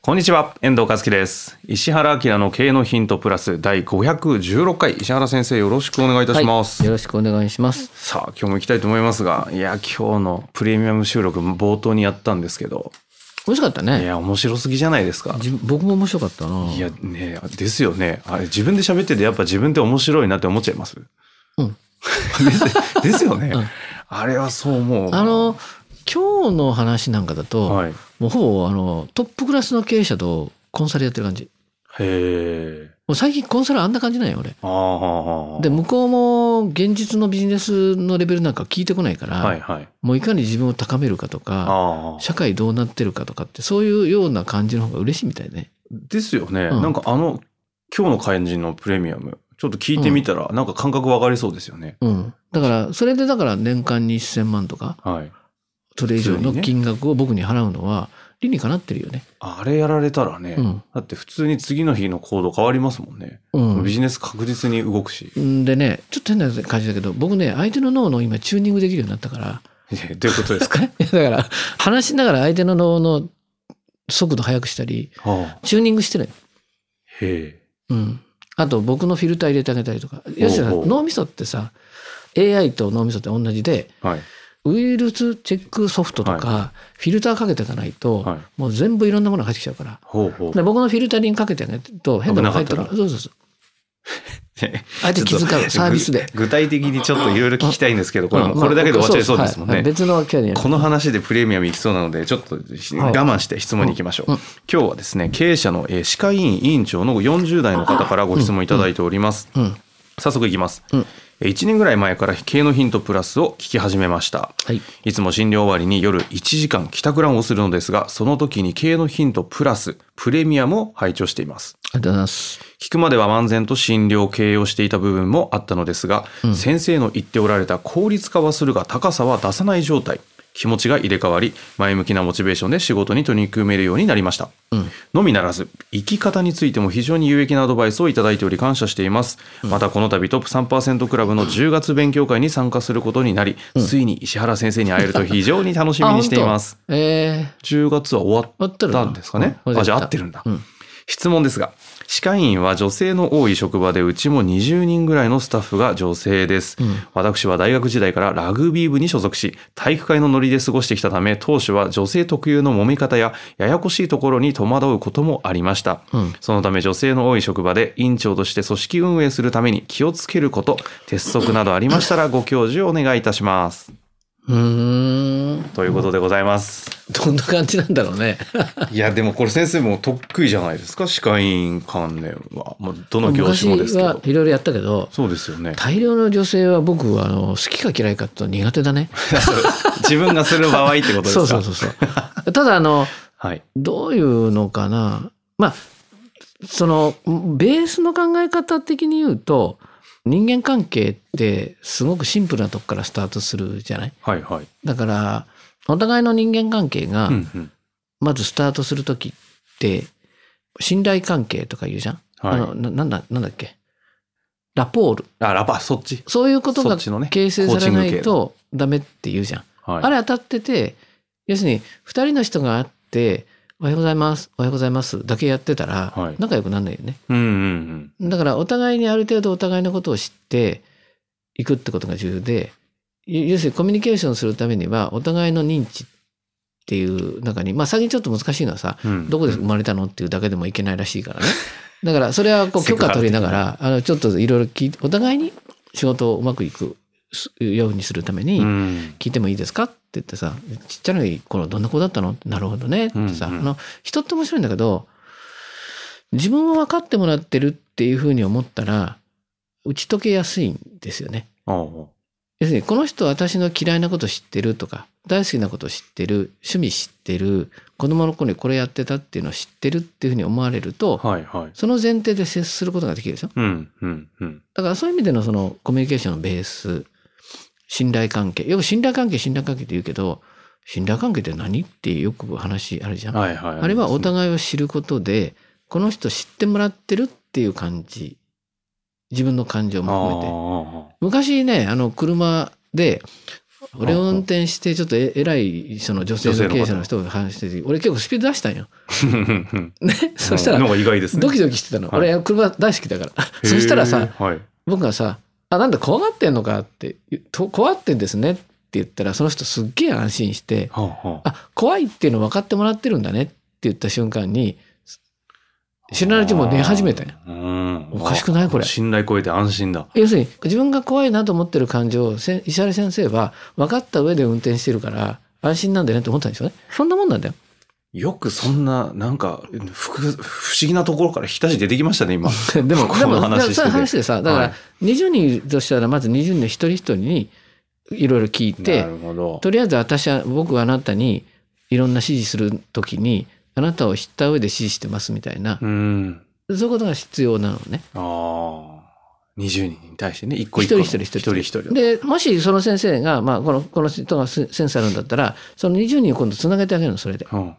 こんにちは、遠藤和樹です。石原明の経営のヒントプラス第516回、石原先生よろしくお願いいたします。よろしくお願いします。さあ、今日も行きたいと思いますが、いや、今日のプレミアム収録冒頭にやったんですけど、面白かったね。いや、面白すぎじゃないですか。じ僕も面白かったな。いや、ね、ですよね。あれ、自分で喋ってて、やっぱ自分って面白いなって思っちゃいます？うん。ですですよね。うんあれはそう思う。あの、今日の話なんかだと、はい。もうほぼあのトップクラスの経営者とコンサルやってる感じ。へえ。もう最近コンサルあんな感じなんよ、俺。ああ、で、向こうも現実のビジネスのレベルなんか聞いてこないから、はいはい。もういかに自分を高めるかとか、ああ。社会どうなってるかとかって、そういうような感じの方が嬉しいみたいね。ですよね。うんなんかあの、今日の感じのプレミアム、ちょっと聞いてみたら、なんか感覚分かりそうですよね。うん。だから、それでだから年間に1000万とか、はい。それ以上の金額を僕に払うのは、理にかなってるよね。あれやられたらね、うん。だって普通に次の日の行動変わりますもんね。うん。ビジネス確実に動くし。んでね、ちょっと変な感じだけど、僕ね、相手の脳の今チューニングできるようになったから、えどういうことですか？だから、話しながら相手の脳の速度速くしたり、はあ、チューニングしてる。へうん。あと、僕のフィルター入れてあげたりとか。要するに脳みそってさ、AI と脳みそって同じで、え。はい。ウイルスチェックソフトとか、フィルターかけていかないと、はいもう全部いろんなものが入ってきちゃうから。で僕のフィルタリングかけてあげると変なもの入ってくる。危そうそうそう。相手気遣う、サービスで。具体的にちょっといろいろ聞きたいんですけど、これこれだけで終わっちゃいそうですもんね。はい別のキャリアにこの話でプレミアムいきそうなので、ちょっと我慢して質問に行きましょう。うん今日はですね、経営者のえー歯科医院委員長の40代の方からご質問いただいております。うん。早速いきます。うん1年ぐらい前から経営のヒントプラスを聞き始めました。はい。いつも診療終わりに夜1時間帰宅ランをするのですが、その時に経営のヒントプラス、プレミアムを拝聴しています。ありがとうございます。聞くまでは漫然と診療経営をしていた部分もあったのですが、うん先生の言っておられた効率化はするが高さは出さない状態気持ちが入れ替わり前向きなモチベーションで仕事に取り組めるようになりました。うん。のみならず生き方についても非常に有益なアドバイスをいただいており感謝しています、またこの度トップ3%クラブの10月勉強会に参加することになり、ついに石原先生に会えると非常に楽しみにしています。え10月は終わったんですかね、うんあじゃあ合ってるんだ、うん。質問ですが歯科医院は女性の多い職場でうちも20人ぐらいのスタッフが女性です、うん。私は大学時代からラグビー部に所属し体育会のノリで過ごしてきたため当初は女性特有の揉め方やややこしいところに戸惑うこともありました、うん。そのため女性の多い職場で院長として組織運営するために気をつけること鉄則などありましたらご教授をお願いいたしますうーん。ということでございますどんな感じなんだろうね。いやでもこれ先生も得意じゃないですか？歯科医院関連は、まあ、どの業種もですけいろいろやったけど、そうですよね大量の女性は僕はあの好きか嫌いかって苦手だね。自分がする場合ってことですか？そうそうそうそう。ただあの、はいどういうのかな？まあ、その、ベースの考え方的に言うと、人間関係ってすごくシンプルなとこからスタートするじゃない？はいはい。だから、お互いの人間関係がまずスタートするときって、信頼関係とか言うじゃん、はい。あのななんだ、なんだっけ？ラポール。あラパそっち。そういうことが形成されないとダメって言うじゃん。はい。あれ当たってて、要するに二人の人が会って、おはようございます、おはようございます。だけやってたらはい、仲良くなんないよね。うんうんうんだからお互いにある程度お互いのことを知っていくってことが重要で、要要するにコミュニケーションするためにはお互いの認知っていう中に、まあ最近ちょっと難しいのはさ、うん。どこで生まれたのっていうだけでもいけないらしいからね。だからそれはこう許可取りながら、あのちょっといろいろ聞いお互いに仕事をうまくいくようにするために、うん。聞いてもいいですかって言ってさ、ちっちゃな頃どんな子だったの？なるほどねってさ、うんうんあの、人って面白いんだけど、自分を分かってもらってるっていうふうに思ったら、打ち解けやすいんですよね。要するに、この人私の嫌いなこと知ってるとか、大好きなこと知ってる、趣味知ってる、子供の頃にこれやってたっていうのを知ってるっていうふうに思われると、はいはい。その前提で接することができるでしょ？うんうんうん。だからそういう意味でのそのコミュニケーションのベース、信頼関係。よく信頼関係、信頼関係って言うけど、信頼関係って何ってよく話あるじゃん。はいはい。あれはおい。互いを知ることで、この人知ってもらってるっていう感じ。自分の感情も含めて。あ昔ね、あの、車で、俺を運転して、ちょっとえ偉い、その女性の経営者の人が話してて、俺結構スピード出したんよ。あ。ね？そしたのら。ドキドキしてたの。はい俺、車大好きだから。そしたらさ、、はい。僕がさ、あ、なんだ怖がってんのかって、と怖ってんですねって言ったら、その人すっげえ安心して、はあはああ、怖いっていうの分かってもらってるんだねって言った瞬間に、知らないうちにもう寝始めたよ。うん。おかしくない？これ信頼超えて安心だ。要するに、自分が怖いなと思ってる感情を、せ石原先生は分かった上で運転してるから、安心なんだよねって思ったんでしょうね。そんなもんなんだよ。よくそんな、なんか、ふ不思議なところから日田市出てきましたね、今。でも、この話そういう話でさ、だかはら、20人としたら、まず20人の一人一人に、いろいろ聞いて。とりあえず私は、僕はあなたにいろんな指示するときに、あなたを知った上で指示してますみたいな、うん。そういうことが必要なのね。ああ。20人に対してね、一個一一個の。人一人一人一人一人。で、もしその先生が、まあ、この、この人がセセンスあるんだったら、その20人を今度つなげてあげるの、それで。うん。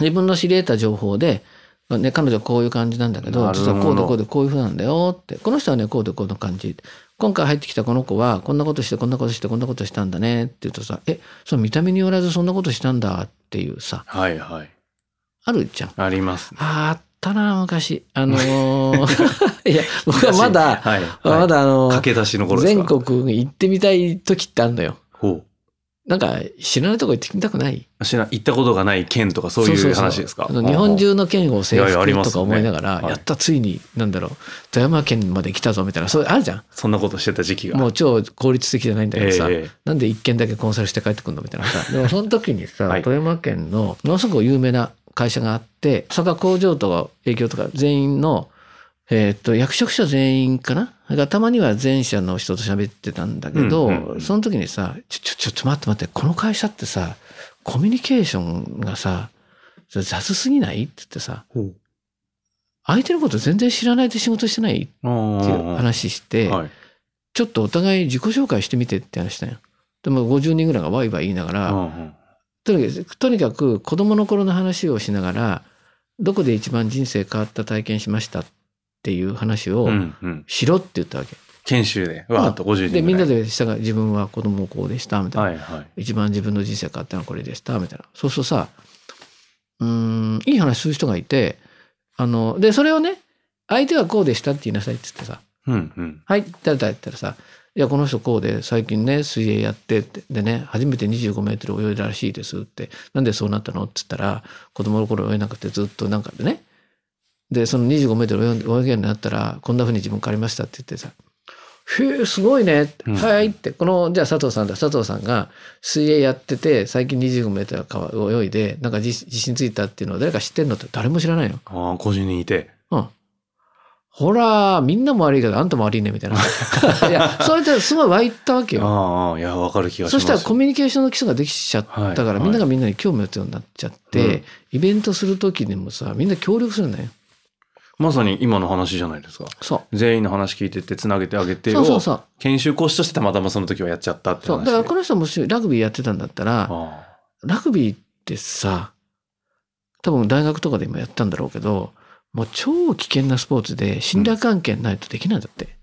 自分の知り得た情報で、まあね、彼女はこういう感じなんだけど、実はこうでこうでこういうふうなんだよって。この人はね、こうでこうの感じ。今回入ってきたこの子は、こんなことして、こんなことして、こんなことしたんだねって言うとさ、え、その見た目によらずそんなことしたんだっていうさ、はいはい。あるじゃん。ありますね。ああったな、昔。あのー いや、僕はまだ、はい。まだあのー駆け出しの頃です全か。国に行ってみたい時ってあるのよ。ほなんか、知らないとこ行ってみたくない？う。知ら行ったことがない県とかそういう話ですか？日本中の県を征いやいやあり服とか思いながら、はいやったついに、なんだろう、富山県まで来たぞみたいな、そういうあるじゃん。そんなことしてた時期が。もう超効率的じゃないんだけどさ、ええなんで一軒だけコンサルして帰ってくるのみたいなさ。でもその時にさ、はい富山県のものすごく有名な会社があって、それから工場とか営業とか全員の、えーっと、役職者全員かな？それからたまには前社の人と喋ってたんだけど、うんうんうんその時にさ、ちょ、ちょ、ちょっと待って待って、この会社ってさ、コミュニケーションがさ、雑すぎない？って言ってさ。相手のこと全然知らないで仕事してない？ってあいうあ。話して、はい。ちょっとお互い自己紹介してみてって話したんよ。でも50人ぐらいがワイワイ言いながら、とにかく子供の頃の話をしながら、どこで一番人生変わった体験しましたっていう話をうんうん。しろって言ったわけ。研修で、わーっと50人。で、みんなでしたが自分は子供こうでしたみたいな。はいはい。一番自分の人生変わったのはこれでしたみたいな。そうするとさ、うーん、いい話する人がいて、あの、で、それをね、相手はこうでしたって言いなさいって言ってさ、うんうん。はい、誰だったらさ、いや、この人こうで、最近ね、水泳やってでね、初めて25メートル泳いだらしいですって、なんでそうなったのって言ったら、子供の頃泳げなくてずっとなんかでね、で、その25メートル泳げるようになったら、こんな風に自分変わりましたって言ってさ、へえ、すごいねはいって、この、じゃあ佐藤さんだ、佐藤さんが水泳やってて、最近25メートル川泳いで、なんか自自信ついたっていうのを誰か知ってんのって誰も知らないの。ああ、50人いて。うん。ほら、みんなも悪いけど、あんたも悪いね、みたいな。いや、それですごい湧いたわけよ。ああ、いや、わかる気がします。そしたらコミュニケーションの基礎ができちゃったから、はいはいみんながみんなに興味持つようになっちゃって、うんイベントする時にもさ、みんな協力するんだよ。まさに今の話じゃないですか。そう。全員の話聞いてって、つなげてあげてをそうそうそう。研修講師としてたまたまその時はやっちゃったってそう。だからこの人もしラグビーやってたんだったら、あラグビーってさ、多分大学とかで今やったんだろうけど、もう超危険なスポーツで信頼関係ないとできないんだって。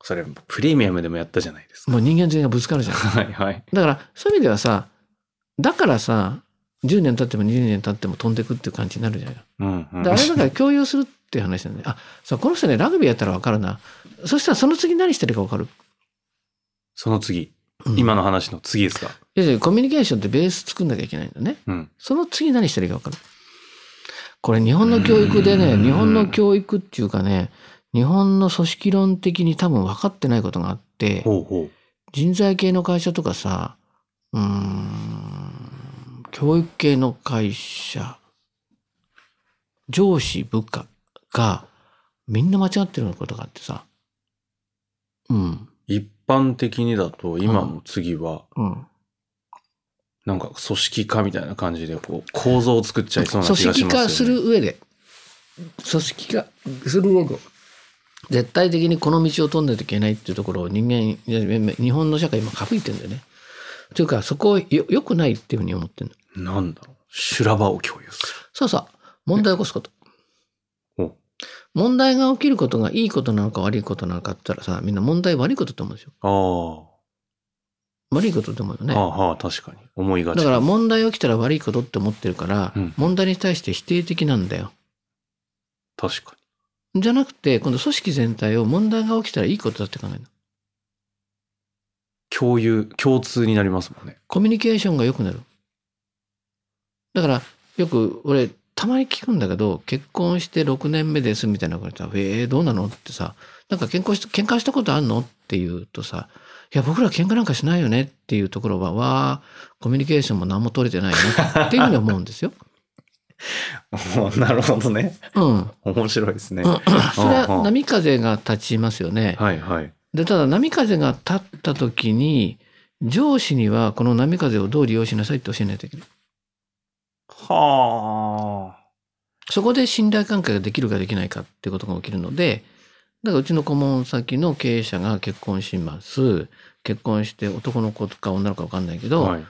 あそれ、プレミアムでもやったじゃないですか。もう人間全員がぶつかるじゃん。はいはい。だから、そういう意味ではさ、だからさ、10年経っても20年経っても飛んでくっていう感じになるじゃないうんうん。であれだから共有するっていう話なんで、あ、そう、この人ね、ラグビーやったらわかるな。そしたらその次何してるかわかる？その次。今の話の次ですか？要するにコミュニケーションってベース作んなきゃいけないんだね。うん。その次何したらいいか分かる？これ日本の教育でね、うん日本の教育っていうかね、日本の組織論的に多分分かってないことがあって、ほうほう。人材系の会社とかさ、うーん、教育系の会社、上司部下がみんな間違ってるようなことがあってさ、うん、一般的にだと今の次は、うん。なんか組織化みたいな感じでこう構造を作っちゃいそうな組気がしますよね。織化する上で、組織化する上で、絶対的にこの道を通んないといけないっていうところを人間、日本の社会今省いてんだよね。というか、そこをよ良くないっていうふうに思ってるの。なんだろう。修羅場を共有すそうそう。問題を起こすこと。問題が起きることがいいことなのか悪いことなのかって言ったらさ、みんな問題悪いことって思うんですよ。あ悪いことって思うよあ、ね。ああ、はあ、確かに。思いがち。だから問題起きたら悪いことって思ってるから、うん問題に対して否定的なんだよ。確かじゃなくて、今度組織全体を問題が起きたらいいことだって考えるの。共有、共通になりますもんね。コミュニケーションが良くなる。だから、よく俺、たまに聞くんだけど、結婚して6年目ですみたいなこと言ったら、えー、どうなのってさ、なんか喧嘩し喧嘩したことあんのって言うとさ、いや、僕ら喧嘩なんかしないよねっていうところは、わあ、コミュニケーションも何も取れてないなっていうふうに思うんですよ。なるほどね。うん。面白いですね。うんそれは波風が立ちますよね。はいはい。で、ただ波風が立った時に、上司にはこの波風をどう利用しなさいって教えないといけない。はあ。そこで信頼関係ができるかできないかっていうことが起きるので、だからうちの顧問先の経営者が結婚します。結婚して男の子とか女の子か分かんないけど、はい。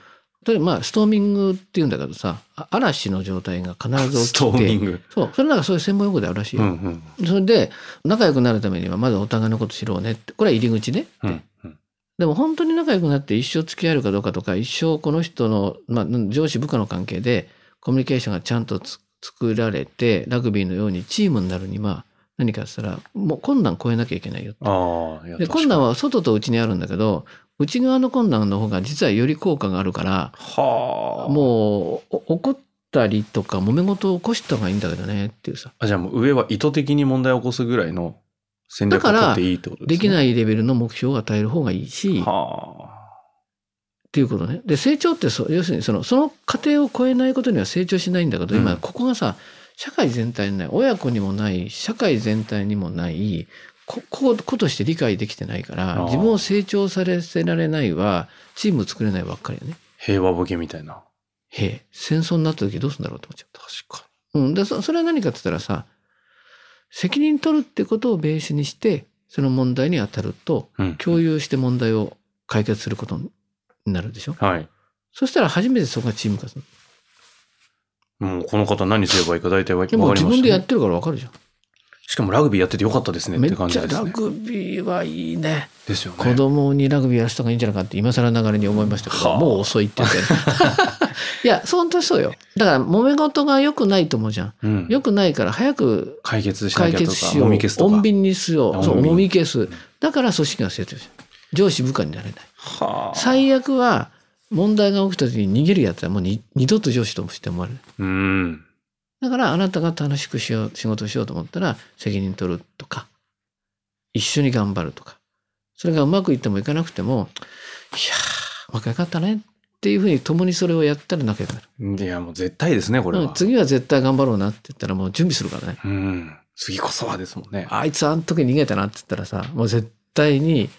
例えばまあストーミングっていうんだけどさ、あ嵐の状態が必ず起きて。ストーミング。そう、それなんかそういう専門用語であるらしいよ。うんうん。それで、仲良くなるためにはまずお互いのこと知ろうねって。これは入り口ね。うんうん。でも本当に仲良くなって一生付き合えるかどうかとか、一生この人の、まあ、上司部下の関係でコミュニケーションがちゃんとつ作られて、ラグビーのようにチームになるには、何かって言ったら、もう困難超えなきゃいけないよ。ああ、いやで、困難は外と内にあるんだけど、内側の困難の方が実はより効果があるから、はあ。もうお怒ったりとか揉め事を起こした方がいいんだけどねっていうさ。あ、じゃあもう上は意図的に問題を起こすぐらいの戦略を取っていいってことですね。できないレベルの目標を与える方がいいし、っはていうことね。で、成長ってそう、要するにその、その過程を超えないことには成長しないんだけど、今うんここがさ、社会全体にない、親子にもない、社会全体にもない、ここう、ことして理解できてないから自分を成長させられないは、チーム作れないばっかりよね。あ。平和ボケみたいな。へえ、戦争になった時どうするんだろうと思っちゃ確かう。うん。で、そそれは何かって言ったらさ、責任取るってことをベースにして、その問題に当たると。共有して問題を解決することになるでしょ？はい。そしたら初めてそこがチーム化する。もうこの方何すればいいか大体わかでもりました、ね。自分でやってるからわかるじゃん。しかもラグビーやっててよかったですねって感じですね。グビーはいいね。ですよね。子供にラグビーやらせた方がいいんじゃないかって今更ながらに思いましたけど、はあもう遅いって言って。いや、本当にそうよ。だから揉め事が良くないと思うじゃん。うん、良くないから早く解決しよう。もみ消すとか。穏便にしよう。そう、穏便重み消す。だから組織が成長する。上司部下になれない。はあ。最悪は問題が起きた時に逃げるやつはもうに二度と上司として思われない。うん。だからあなたが楽しくしよう、仕事しようと思ったら責任取るとか、一緒に頑張るとか。それがうまくいってもいかなくても、いやー、うまくいかったねっていうふうに共にそれをやったら仲良くなる。いや、もう絶対ですね、これは。うん次は絶対頑張ろうなって言ったらもう準備するからね。うん。次こそはですもんね。あいつあの時逃げたなって言ったらさ、もう絶対に、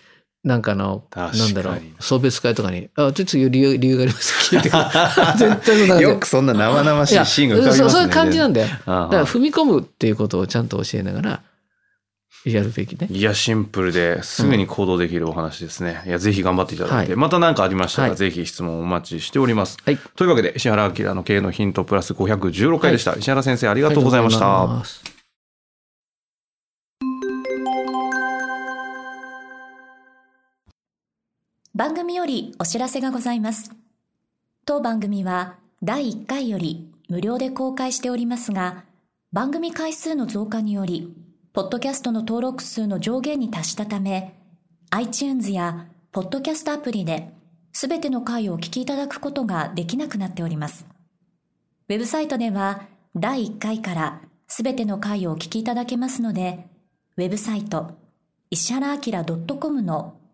なんかあの、なんだろう、送別会とかに、あ、ちょっと次理由理由があります。聞いてくる。絶対そんな感じよくそんな生々しいシーンが浮かびますね。そうそういう感じなんだよ。だから踏み込むっていうことをちゃんと教えながらやるべきね。いや、シンプルですぐに行動できるお話ですね。いや、ぜひ頑張っていただいて、はいまた何かありましたら、はいぜひ質問お待ちしております。はい。というわけで、石原明の経営のヒントプラス516回でした。石原先生、ありがとうございました。番組よりお知らせがございます。当番組は第1回より無料で公開しておりますが、番組回数の増加により、ポッドキャストの登録数の上限に達したため、iTunes やポッドキャストアプリですべての回をお聞きいただくことができなくなっております。ウェブサイトでは第1回からすべての回をお聞きいただけますので、ウェブサイト石原明 .com の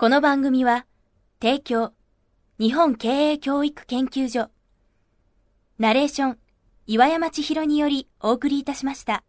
この番組は提供日本経営教育研究所ナレーション岩山千尋によりお送りいたしました。